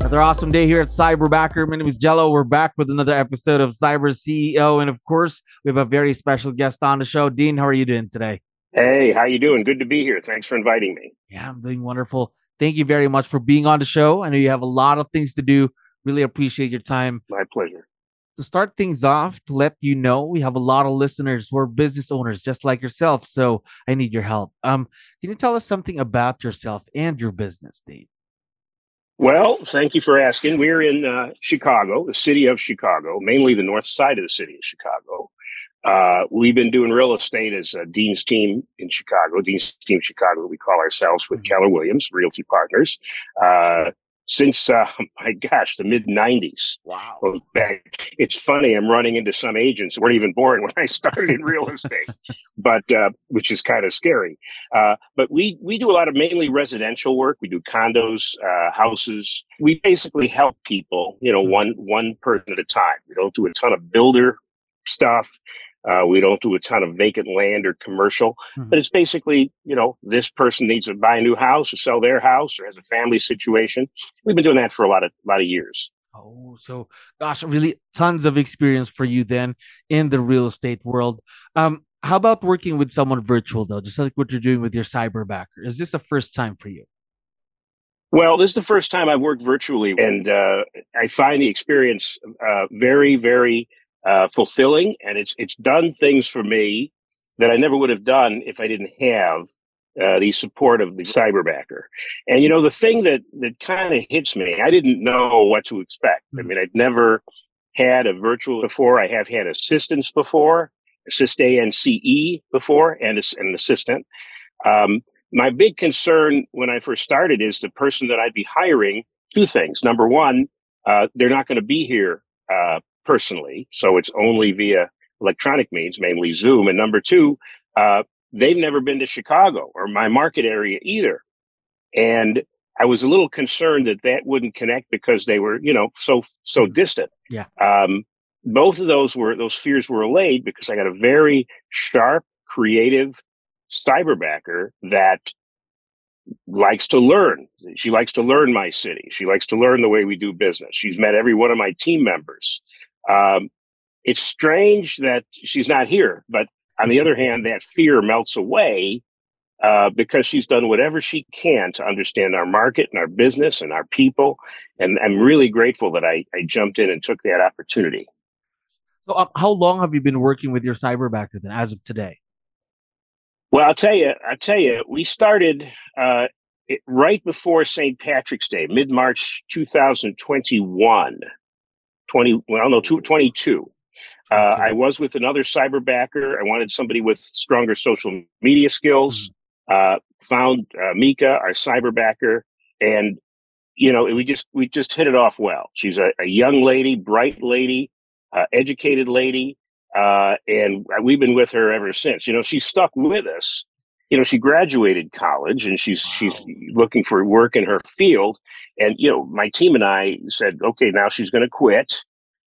Another awesome day here at Cyberbacker. My name is Jello. We're back with another episode of Cyber CEO, and of course, we have a very special guest on the show. Dean, how are you doing today? Hey, how you doing? Good to be here. Thanks for inviting me. Yeah, I'm doing wonderful. Thank you very much for being on the show. I know you have a lot of things to do. Really appreciate your time. My pleasure. To start things off, to let you know, we have a lot of listeners who are business owners just like yourself. So I need your help. Um, can you tell us something about yourself and your business, Dean? Well, thank you for asking. We're in uh, Chicago, the city of Chicago, mainly the north side of the city of Chicago. Uh, we've been doing real estate as uh, Dean's team in Chicago, Dean's team Chicago, we call ourselves with mm-hmm. Keller Williams Realty Partners. Since uh, my gosh, the mid '90s. Wow! It's funny. I'm running into some agents who weren't even born when I started in real estate, but uh, which is kind of scary. Uh, but we we do a lot of mainly residential work. We do condos, uh, houses. We basically help people, you know, hmm. one one person at a time. We don't do a ton of builder stuff. Uh, we don't do a ton of vacant land or commercial, mm-hmm. but it's basically, you know, this person needs to buy a new house or sell their house or has a family situation. We've been doing that for a lot of lot of years. Oh, so gosh, really tons of experience for you then in the real estate world. Um, how about working with someone virtual though, just like what you're doing with your cyberbacker? Is this a first time for you? Well, this is the first time I've worked virtually, and uh, I find the experience uh, very, very uh, fulfilling, and it's it's done things for me that I never would have done if I didn't have uh, the support of the cyberbacker. And you know, the thing that that kind of hits me, I didn't know what to expect. I hmm. mean, I'd never had a virtual before. I have had assistants before, assist A N C E before, and an assistant. Um, my big concern when I first started is the person that I'd be hiring. Two things. Number one, uh, they're not going to be here uh, personally. So it's only via electronic means, mainly Zoom. And number two, uh, they've never been to Chicago or my market area either. And I was a little concerned that that wouldn't connect because they were, you know, so so mm-hmm. distant. Yeah. Um, both of those were those fears were allayed because I got a very sharp, creative cyberbacker that likes to learn. She likes to learn my city. She likes to learn the way we do business. She's met every one of my team members. Um, it's strange that she's not here, but on the other hand, that fear melts away uh, because she's done whatever she can to understand our market and our business and our people. And I'm really grateful that I, I jumped in and took that opportunity. So, um, how long have you been working with your cyberbacker then, as of today? Well, I'll tell you. I'll tell you. We started uh, it, right before St. Patrick's Day, mid March 2021. 20, well, no, 22. Uh, I was with another cyberbacker. I wanted somebody with stronger social media skills. Mm-hmm. Uh, found uh, Mika, our cyberbacker, and you know we just we just hit it off well. She's a, a young lady, bright lady, uh, educated lady, uh, and we've been with her ever since. You know, she's stuck with us. You know, she graduated college and she's wow. she's looking for work in her field. And you know, my team and I said, okay, now she's going to quit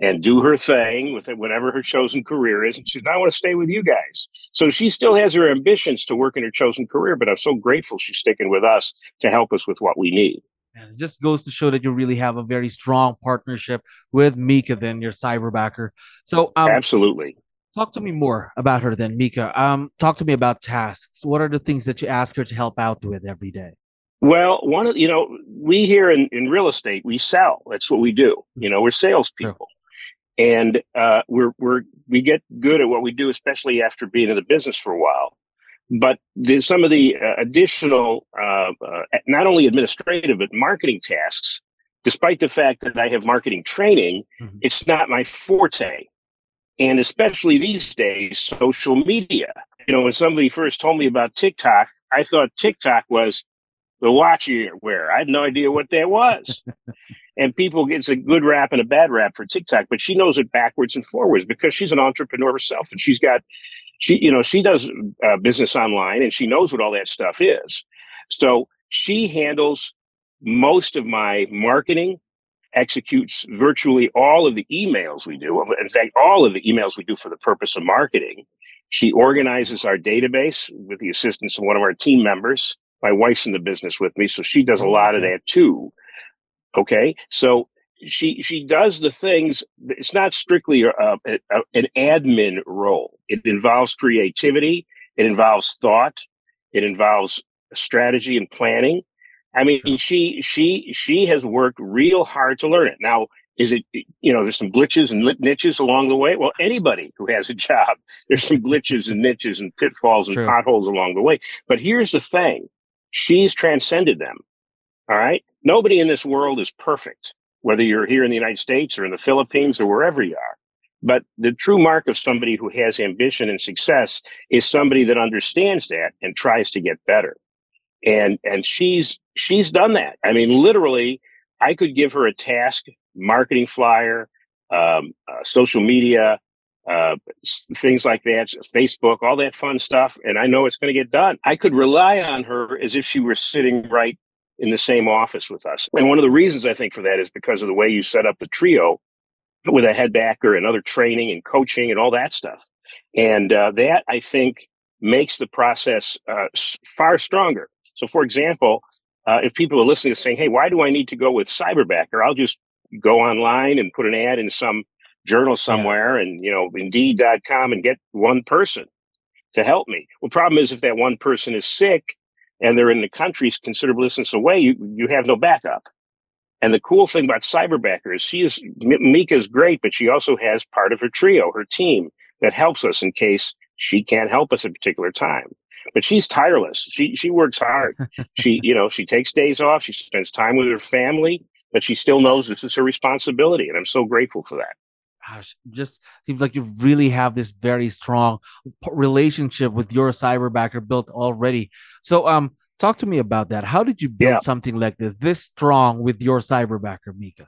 and do her thing with it, whatever her chosen career is. And she's, I want to stay with you guys. So she still has her ambitions to work in her chosen career, but I'm so grateful she's sticking with us to help us with what we need. And it just goes to show that you really have a very strong partnership with Mika, then your cyberbacker. So, um, absolutely. Talk to me more about her, then, Mika. Um, talk to me about tasks. What are the things that you ask her to help out with every day? Well, one of you know, we here in, in real estate, we sell. That's what we do. You know, we're salespeople and uh, we're we're we get good at what we do, especially after being in the business for a while. But the, some of the uh, additional, uh, uh, not only administrative but marketing tasks, despite the fact that I have marketing training, mm-hmm. it's not my forte. And especially these days, social media. You know, when somebody first told me about TikTok, I thought TikTok was the watch you wear. I had no idea what that was. and people gets a good rap and a bad rap for TikTok, but she knows it backwards and forwards because she's an entrepreneur herself and she's got she you know she does uh, business online and she knows what all that stuff is. So she handles most of my marketing, executes virtually all of the emails we do. In fact, all of the emails we do for the purpose of marketing. She organizes our database with the assistance of one of our team members. My wife's in the business with me, so she does a oh, lot of that too. Okay, so she she does the things. It's not strictly a, a, a, an admin role. It involves creativity. It involves thought. It involves strategy and planning. I mean, she she she has worked real hard to learn it. Now, is it you know there's some glitches and niches along the way? Well, anybody who has a job, there's some glitches and niches and pitfalls and True. potholes along the way. But here's the thing: she's transcended them. All right, nobody in this world is perfect, whether you're here in the United States or in the Philippines or wherever you are. But the true mark of somebody who has ambition and success is somebody that understands that and tries to get better and and she's she's done that. I mean, literally, I could give her a task, marketing flyer, um, uh, social media, uh, things like that, Facebook, all that fun stuff, and I know it's going to get done. I could rely on her as if she were sitting right in the same office with us. And one of the reasons I think for that is because of the way you set up the trio with a head backer and other training and coaching and all that stuff. And uh, that I think makes the process uh, far stronger. So, for example, uh, if people are listening to saying, "Hey, why do I need to go with Cyberbacker?" I'll just go online and put an ad in some journal somewhere, yeah. and you know, Indeed.com, and get one person to help me. Well, problem is if that one person is sick and they're in the country considerable distance away, you you have no backup. And the cool thing about Cyberbacker is she is Mika's great, but she also has part of her trio, her team that helps us in case she can't help us at a particular time but she's tireless. She she works hard. she you know she takes days off. She spends time with her family, but she still knows this is her responsibility, and I'm so grateful for that. Gosh, just seems like you really have this very strong relationship with your cyberbacker built already. So um, talk to me about that. How did you build yeah. something like this, this strong with your cyberbacker, Mika?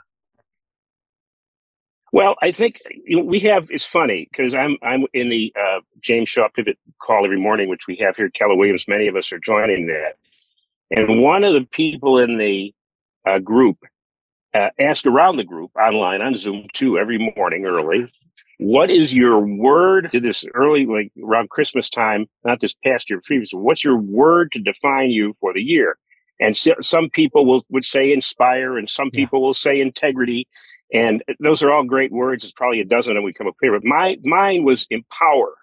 Well, I think you know, we have. It's funny because I'm I'm in the uh, James Shaw Pivot call every morning, which we have here at Keller Williams. Many of us are joining that, and one of the people in the uh, group uh, asked around the group online on Zoom too every morning early. What is your word to this early, like around Christmas time, not this past year, previous? What's your word to define you for the year? And so, some people will would say inspire, and some people will say integrity and those are all great words. It's probably a dozen that we come up here, but my mine was empower,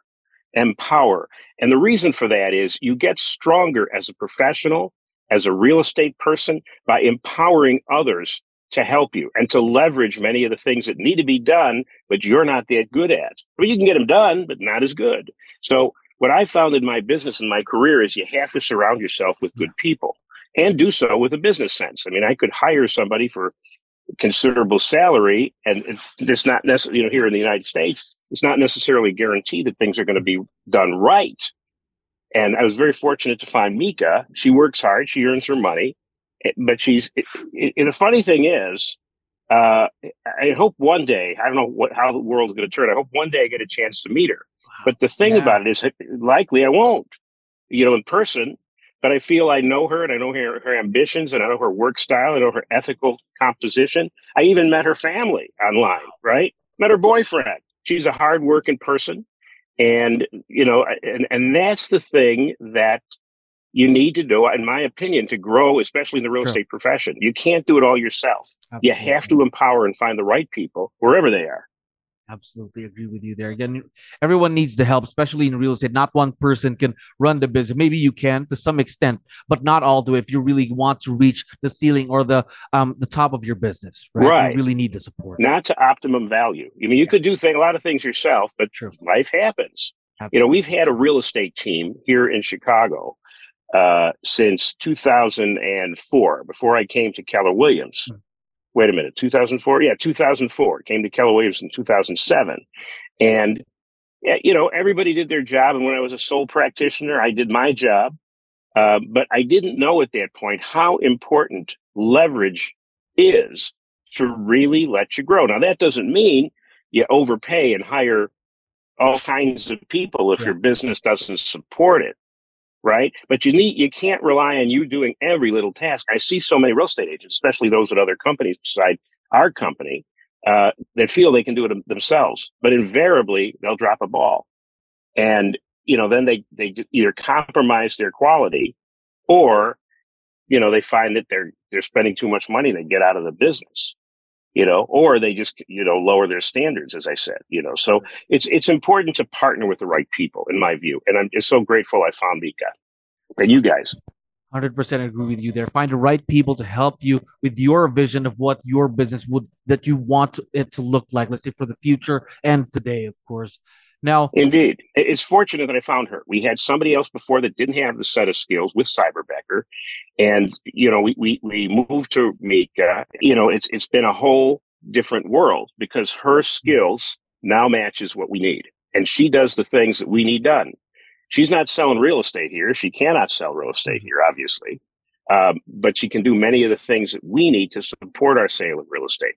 empower. And the reason for that is you get stronger as a professional, as a real estate person by empowering others to help you and to leverage many of the things that need to be done, but you're not that good at. Well, you can get them done, but not as good. So what I found in my business and my career is you have to surround yourself with good people and do so with a business sense. I mean, I could hire somebody for considerable salary, and it's not necessarily, you know, here in the United States, it's not necessarily guaranteed that things are going to be done right. And I was very fortunate to find Mika. She works hard, she earns her money, eh, but she's. It, it, the funny thing is, uh, I hope one day, I don't know what how the world's going to turn. I hope one day I get a chance to meet her. But the thing yeah. about it is, likely I won't. You know, in person, but I feel I know her and I know her, her ambitions and I know her work style. I know her ethical composition. I even met her family online, right? Met her boyfriend. She's a hardworking person. And, you know, and, and that's the thing that you need to do, in my opinion, to grow, especially in the real sure. estate profession. You can't do it all yourself. Absolutely. You have to empower and find the right people wherever they are. Absolutely agree with you there. Again, everyone needs the help, especially in real estate. Not one person can run the business. Maybe you can to some extent, but not all do if you really want to reach the ceiling or the um the top of your business. Right. right. You really need the support. Not to optimum value. I mean, you yeah. could do thing, a lot of things yourself, but True. life happens. Absolutely. You know, we've had a real estate team here in Chicago uh, since 2004, before I came to Keller Williams. Hmm wait a minute, 2004? Yeah, 2004. Came to Keller Williams in 2007. And, you know, everybody did their job. And when I was a sole practitioner, I did my job. Uh, but I didn't know at that point how important leverage is to really let you grow. Now, that doesn't mean you overpay and hire all kinds of people if yeah. your business doesn't support it right? But you need you can't rely on you doing every little task. I see so many real estate agents especially those at other companies beside our company uh, that feel they can do it themselves but invariably they'll drop a ball. And you know then they they either compromise their quality or you know they find that they're they're spending too much money and they get out of the business you know or they just you know lower their standards as i said you know. So it's it's important to partner with the right people in my view and i'm just so grateful i found mika and you guys. 100% agree with you there. Find the right people to help you with your vision of what your business would that you want it to look like let's say for the future and today of course now, indeed, it's fortunate that I found her. We had somebody else before that didn't have the set of skills with Cyberbacker, and you know, we we we moved to Mika. You know, it's it's been a whole different world because her skills now matches what we need, and she does the things that we need done. She's not selling real estate here. She cannot sell real estate here, obviously, um, but she can do many of the things that we need to support our sale of real estate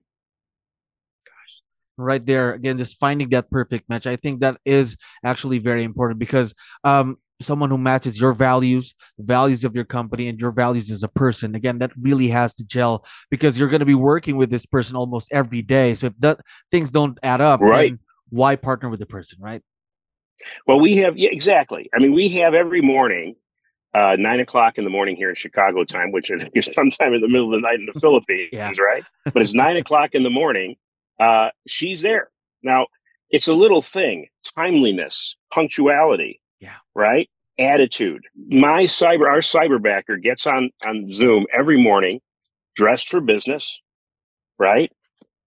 right there. Again just finding that perfect match i think that is actually very important because um someone who matches your values values of your company and your values as a person again that really has to gel because you're going to be working with this person almost every day. So if that things don't add up right. why partner with the person right? Well we have yeah, exactly. I mean we have every morning uh, nine o'clock in the morning here in Chicago time, which is sometime in the middle of the night in the Philippines, yeah. right? But it's nine o'clock in the morning, uh, she's there. Now, it's a little thing timeliness, punctuality, yeah, right? Attitude. My cyber, our cyberbacker gets on, on Zoom every morning, dressed for business, right?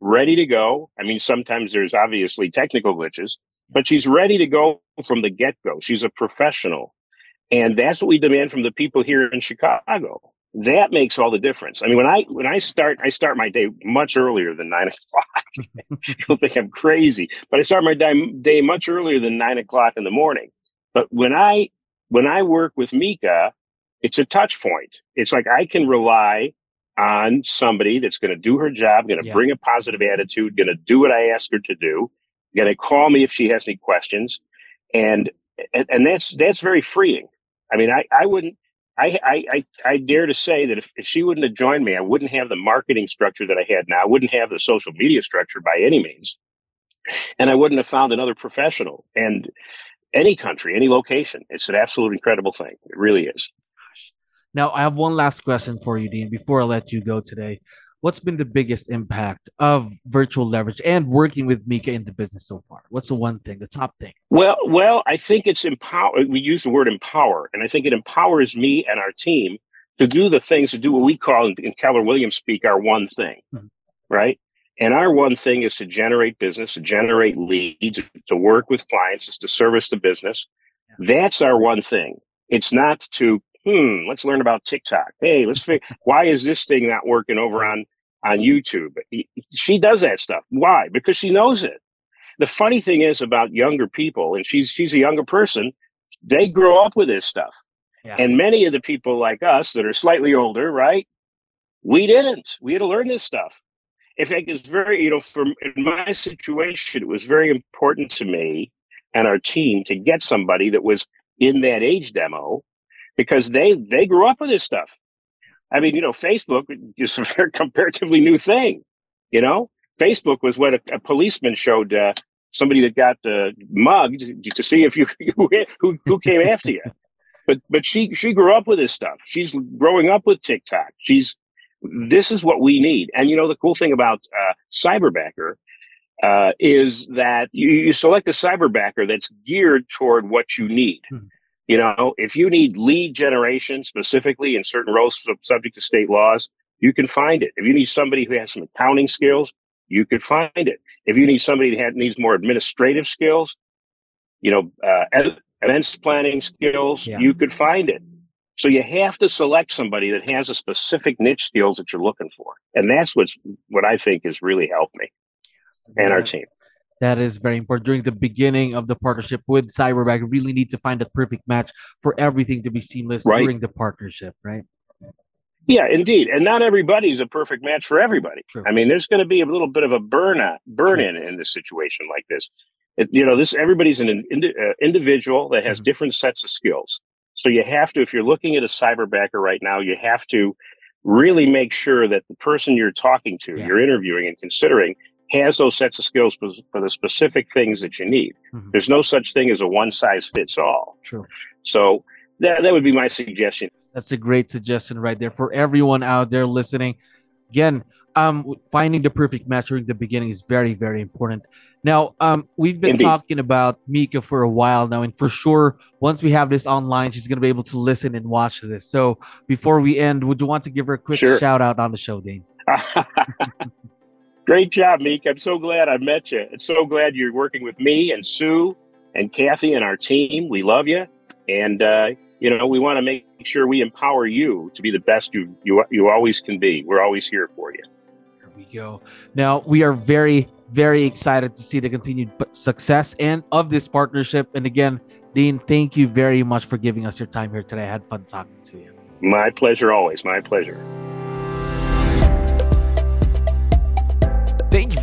Ready to go. I mean, sometimes there's obviously technical glitches, but she's ready to go from the get go. She's a professional. And that's what we demand from the people here in Chicago that makes all the difference. I mean, when I when I start, I start my day much earlier than nine o'clock. You'll think I'm crazy, but I start my day, day much earlier than nine o'clock in the morning. But when I when I work with Mika, it's a touch point. It's like I can rely on somebody that's going to do her job, going to yeah. bring a positive attitude, going to do what I ask her to do, going to call me if she has any questions, and and, and that's that's very freeing. I mean, I, I wouldn't I, I, I, dare to say that if, if she wouldn't have joined me, I wouldn't have the marketing structure that I had now. I wouldn't have the social media structure by any means. And I wouldn't have found another professional. And any country, any location, it's an absolute incredible thing. It really is. Now, I have one last question for you, Dean, before I let you go today what's been the biggest impact of virtual leverage and working with Mika in the business so far? What's the one thing, the top thing? Well, well, I think it's empower. We use the word empower, and I think it empowers me and our team to do the things to do what we call in, Keller Williams speak our one thing, mm-hmm. right? And our one thing is to generate business, to generate leads, to work with clients, is to service the business. Yeah. That's our one thing. It's not to hmm, let's learn about TikTok. Hey, let's figure why is this thing not working over on on YouTube. She does that stuff. Why? Because she knows it. The funny thing is about younger people, and she's she's a younger person, they grow up with this stuff. Yeah. And many of the people like us that are slightly older, right? We didn't. We had to learn this stuff. In fact, it's very, you know, for in my situation, it was very important to me and our team to get somebody that was in that age demo because they they grew up with this stuff. I mean, you know, Facebook is a comparatively new thing. You know, Facebook was what a, a policeman showed uh, somebody that got uh, mugged to see if you who who came after you. But but she she grew up with this stuff. She's growing up with TikTok. She's this is what we need. And you know, the cool thing about uh, Cyberbacker uh, is that you, you, select a cyberbacker that's geared toward what you need. Mm-hmm. You know, if you need lead generation specifically in certain roles subject to state laws, you can find it. If you need somebody who has some accounting skills, you could find it. If you need somebody that needs more administrative skills, you know, uh, events planning skills, yeah. you could find it. So you have to select somebody that has a specific niche skills that you're looking for, and that's what's what I think has really helped me yes. and our team That is very important. During the beginning of the partnership with Cyberbacker, you really need to find a perfect match for everything to be seamless right. during the partnership, right? Yeah, indeed. And not everybody's a perfect match for everybody. True. I mean, there's going to be a little bit of a burn out, burn in in this situation like this. It, you know, this everybody's an indi- uh, individual that has mm-hmm. different sets of skills. So you have to, if you're looking at a cyberbacker right now, you have to really make sure that the person you're talking to, yeah. you're interviewing and considering, has those sets of skills for the specific things that you need. Mm-hmm. There's no such thing as a one size fits all. True. So that that would be my suggestion. That's a great suggestion right there for everyone out there listening. Again, um, finding the perfect match during the beginning is very, very important. Now, um, we've been Indeed. talking about Mika for a while now, and for sure, once we have this online, she's going to be able to listen and watch this. So, before we end, would you want to give her a quick sure. shout out on the show, Dane? Great job, Meek. I'm so glad I met you. I'm so glad you're working with me and Sue and Kathy and our team. We love you, and uh, you know we want to make sure we empower you to be the best you you you always can be. We're always here for you. Here we go. Now we are very very excited to see the continued success and of this partnership. And again, Dean, thank you very much for giving us your time here today. I had fun talking to you. My pleasure, always. My pleasure.